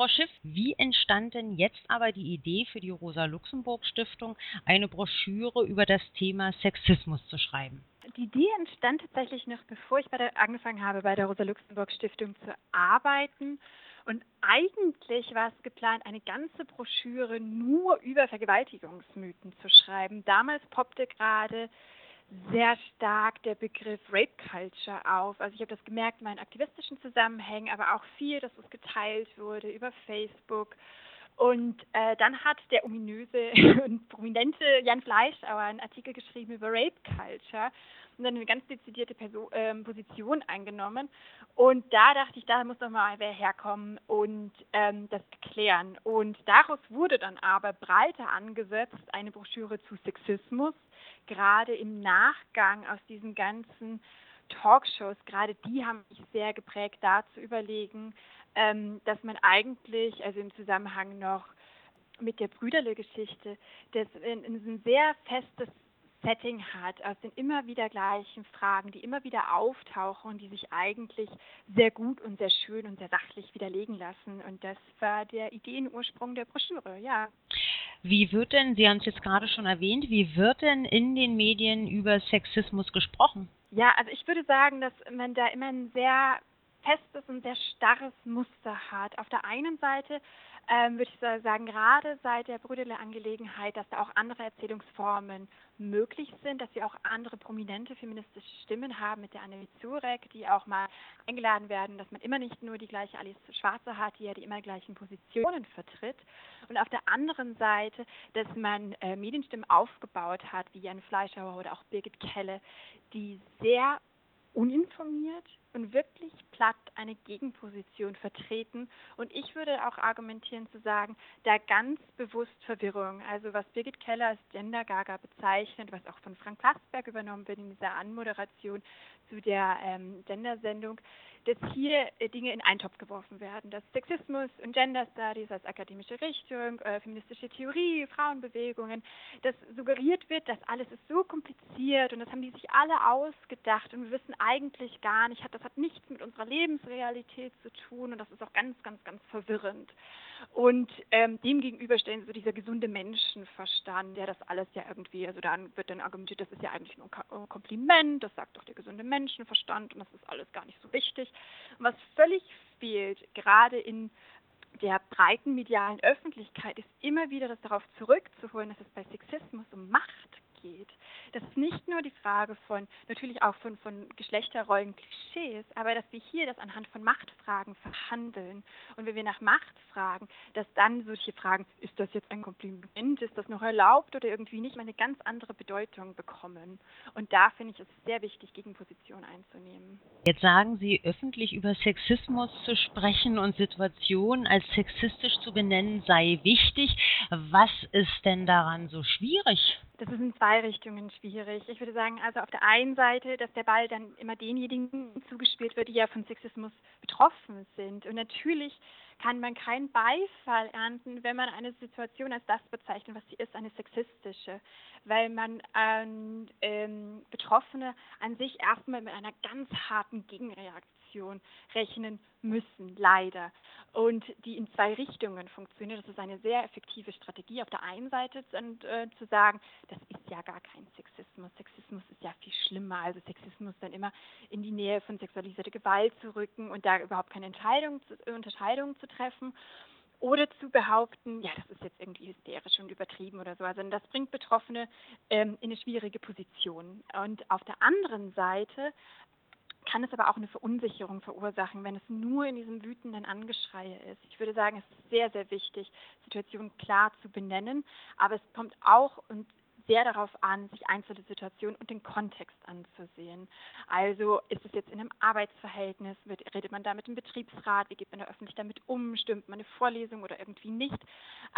Frau Schiff, wie entstand denn jetzt aber die Idee für die Rosa-Luxemburg-Stiftung, eine Broschüre über das Thema Sexismus zu schreiben? Die Idee entstand tatsächlich noch bevor ich der, angefangen habe, bei der Rosa-Luxemburg-Stiftung zu arbeiten. Und eigentlich war es geplant, eine ganze Broschüre nur über Vergewaltigungsmythen zu schreiben. Damals poppte gerade sehr stark der Begriff Rape Culture auf. Also ich habe das gemerkt in meinen aktivistischen Zusammenhängen, aber auch viel, dass es geteilt wurde über Facebook. Und äh, dann hat der ominöse und prominente Jan Fleischauer einen Artikel geschrieben über Rape Culture und dann eine ganz dezidierte Person, äh, Position eingenommen. Und da dachte ich, da muss doch mal wer herkommen und ähm, das erklären. Und daraus wurde dann aber breiter angesetzt eine Broschüre zu Sexismus, gerade im Nachgang aus diesen ganzen Talkshows, gerade die haben mich sehr geprägt, da zu überlegen, ähm, dass man eigentlich, also im Zusammenhang noch mit der Brüderle-Geschichte, das ein, ein sehr festes Setting hat, aus den immer wieder gleichen Fragen, die immer wieder auftauchen und die sich eigentlich sehr gut und sehr schön und sehr sachlich widerlegen lassen. Und das war der Ideenursprung der Broschüre, ja. Wie wird denn, Sie haben es jetzt gerade schon erwähnt, wie wird denn in den Medien über Sexismus gesprochen? Ja, also ich würde sagen, dass man da immer ein sehr festes und sehr starres Muster hat. Auf der einen Seite ähm, würde ich sagen, gerade seit der Brüderle-Angelegenheit, dass da auch andere Erzählungsformen möglich sind, dass wir auch andere prominente feministische Stimmen haben mit der Annelie Zurek, die auch mal eingeladen werden, dass man immer nicht nur die gleiche Alice Schwarze hat, die ja die immer gleichen Positionen vertritt. Und auf der anderen Seite, dass man äh, Medienstimmen aufgebaut hat, wie Jan Fleischhauer oder auch Birgit Kelle, die sehr uninformiert und wirklich platt eine Gegenposition vertreten. Und ich würde auch argumentieren zu sagen, da ganz bewusst Verwirrung. Also was Birgit Keller als Gender Gaga bezeichnet, was auch von Frank Plasberg übernommen wird in dieser Anmoderation zu der ähm, Gender-Sendung, dass hier äh, Dinge in einen Topf geworfen werden, dass Sexismus und Gender Studies als akademische Richtung, äh, feministische Theorie, Frauenbewegungen, dass suggeriert wird, dass alles ist so kompliziert und das haben die sich alle ausgedacht und wir wissen eigentlich gar nicht, hat, das hat nichts mit unserer Lebensrealität zu tun und das ist auch ganz, ganz, ganz verwirrend. Und ähm, dem gegenüber stellen so dieser gesunde Menschenverstand, der das alles ja irgendwie, also dann wird dann argumentiert, das ist ja eigentlich nur ein Kompliment, das sagt doch der gesunde Menschenverstand und das ist alles gar nicht so wichtig. Und was völlig fehlt, gerade in der breiten medialen Öffentlichkeit, ist immer wieder das darauf zurückzuholen, dass es bei Sexismus um Macht geht. Das ist nicht nur die Frage von, natürlich auch von, von Geschlechterrollen, Klischees, aber dass wir hier das anhand von Machtfragen verhandeln. Und wenn wir nach Macht fragen, dass dann solche Fragen, ist das jetzt ein Kompliment, ist das noch erlaubt oder irgendwie nicht, eine ganz andere Bedeutung bekommen. Und da finde ich es sehr wichtig, Gegenposition einzunehmen. Jetzt sagen Sie, öffentlich über Sexismus zu sprechen und Situationen als sexistisch zu benennen sei wichtig. Was ist denn daran so schwierig? Das ist in zwei Richtungen schwierig. Ich würde sagen, also auf der einen Seite, dass der Ball dann immer denjenigen zugespielt wird, die ja von Sexismus betroffen sind. Und natürlich kann man keinen Beifall ernten, wenn man eine Situation als das bezeichnet, was sie ist, eine sexistische, weil man ähm, Betroffene an sich erstmal mit einer ganz harten Gegenreaktion rechnen müssen, leider. Und die in zwei Richtungen funktioniert. Das ist eine sehr effektive Strategie. Auf der einen Seite und, äh, zu sagen, das ist ja gar kein Sexismus. Sexismus ist ja viel schlimmer. Also Sexismus dann immer in die Nähe von sexualisierter Gewalt zu rücken und da überhaupt keine Entscheidung zu, Unterscheidung zu treffen oder zu behaupten, ja, das ist jetzt irgendwie hysterisch und übertrieben oder so. Also das bringt Betroffene ähm, in eine schwierige Position. Und auf der anderen Seite kann es aber auch eine Verunsicherung verursachen, wenn es nur in diesem wütenden Angeschrei ist. Ich würde sagen, es ist sehr, sehr wichtig, Situationen klar zu benennen, aber es kommt auch und sehr darauf an, sich einzelne Situationen und den Kontext anzusehen. Also ist es jetzt in einem Arbeitsverhältnis, redet man da mit dem Betriebsrat, wie geht man da öffentlich damit um, stimmt man eine Vorlesung oder irgendwie nicht.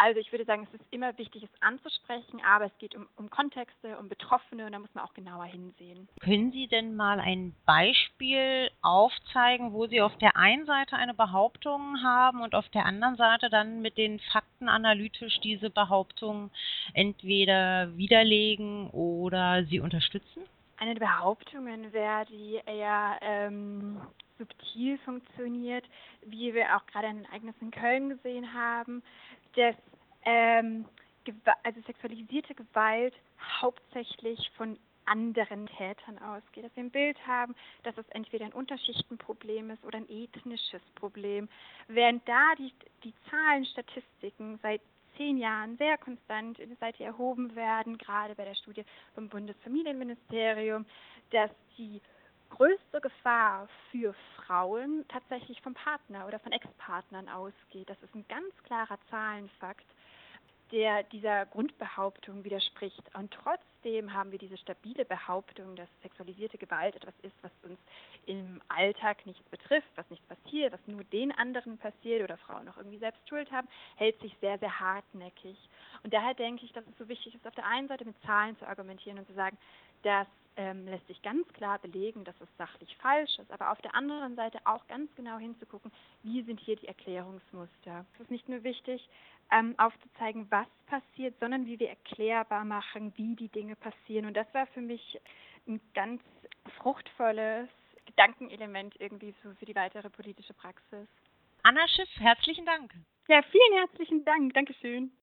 Also ich würde sagen, es ist immer wichtig, es anzusprechen, aber es geht um, um Kontexte, um Betroffene und da muss man auch genauer hinsehen. Können Sie denn mal ein Beispiel aufzeigen, wo Sie auf der einen Seite eine Behauptung haben und auf der anderen Seite dann mit den Fakten analytisch diese Behauptung entweder widerlegen oder sie unterstützen? Eine der Behauptungen wäre, die eher ähm, subtil funktioniert, wie wir auch gerade ein Ereignis in Köln gesehen haben, dass ähm, also sexualisierte Gewalt hauptsächlich von anderen Tätern ausgeht. Dass wir ein Bild haben, dass es entweder ein Unterschichtenproblem ist oder ein ethnisches Problem. Während da die, die Zahlen, Statistiken seit zehn Jahren sehr konstant seit erhoben werden, gerade bei der Studie vom Bundesfamilienministerium, dass die größte Gefahr für Frauen tatsächlich vom Partner oder von Ex-Partnern ausgeht. Das ist ein ganz klarer Zahlenfakt der dieser Grundbehauptung widerspricht. Und trotzdem haben wir diese stabile Behauptung, dass sexualisierte Gewalt etwas ist, was uns im Alltag nichts betrifft, was nicht passiert, was nur den anderen passiert oder Frauen noch irgendwie selbst Schuld haben, hält sich sehr, sehr hartnäckig. Und daher denke ich, dass es so wichtig ist, auf der einen Seite mit Zahlen zu argumentieren und zu sagen, dass ähm, lässt sich ganz klar belegen, dass es sachlich falsch ist, aber auf der anderen Seite auch ganz genau hinzugucken, wie sind hier die Erklärungsmuster. Es ist nicht nur wichtig, ähm, aufzuzeigen, was passiert, sondern wie wir erklärbar machen, wie die Dinge passieren. Und das war für mich ein ganz fruchtvolles Gedankenelement irgendwie so für die weitere politische Praxis. Anna Schiff, herzlichen Dank. Ja, vielen herzlichen Dank. Dankeschön.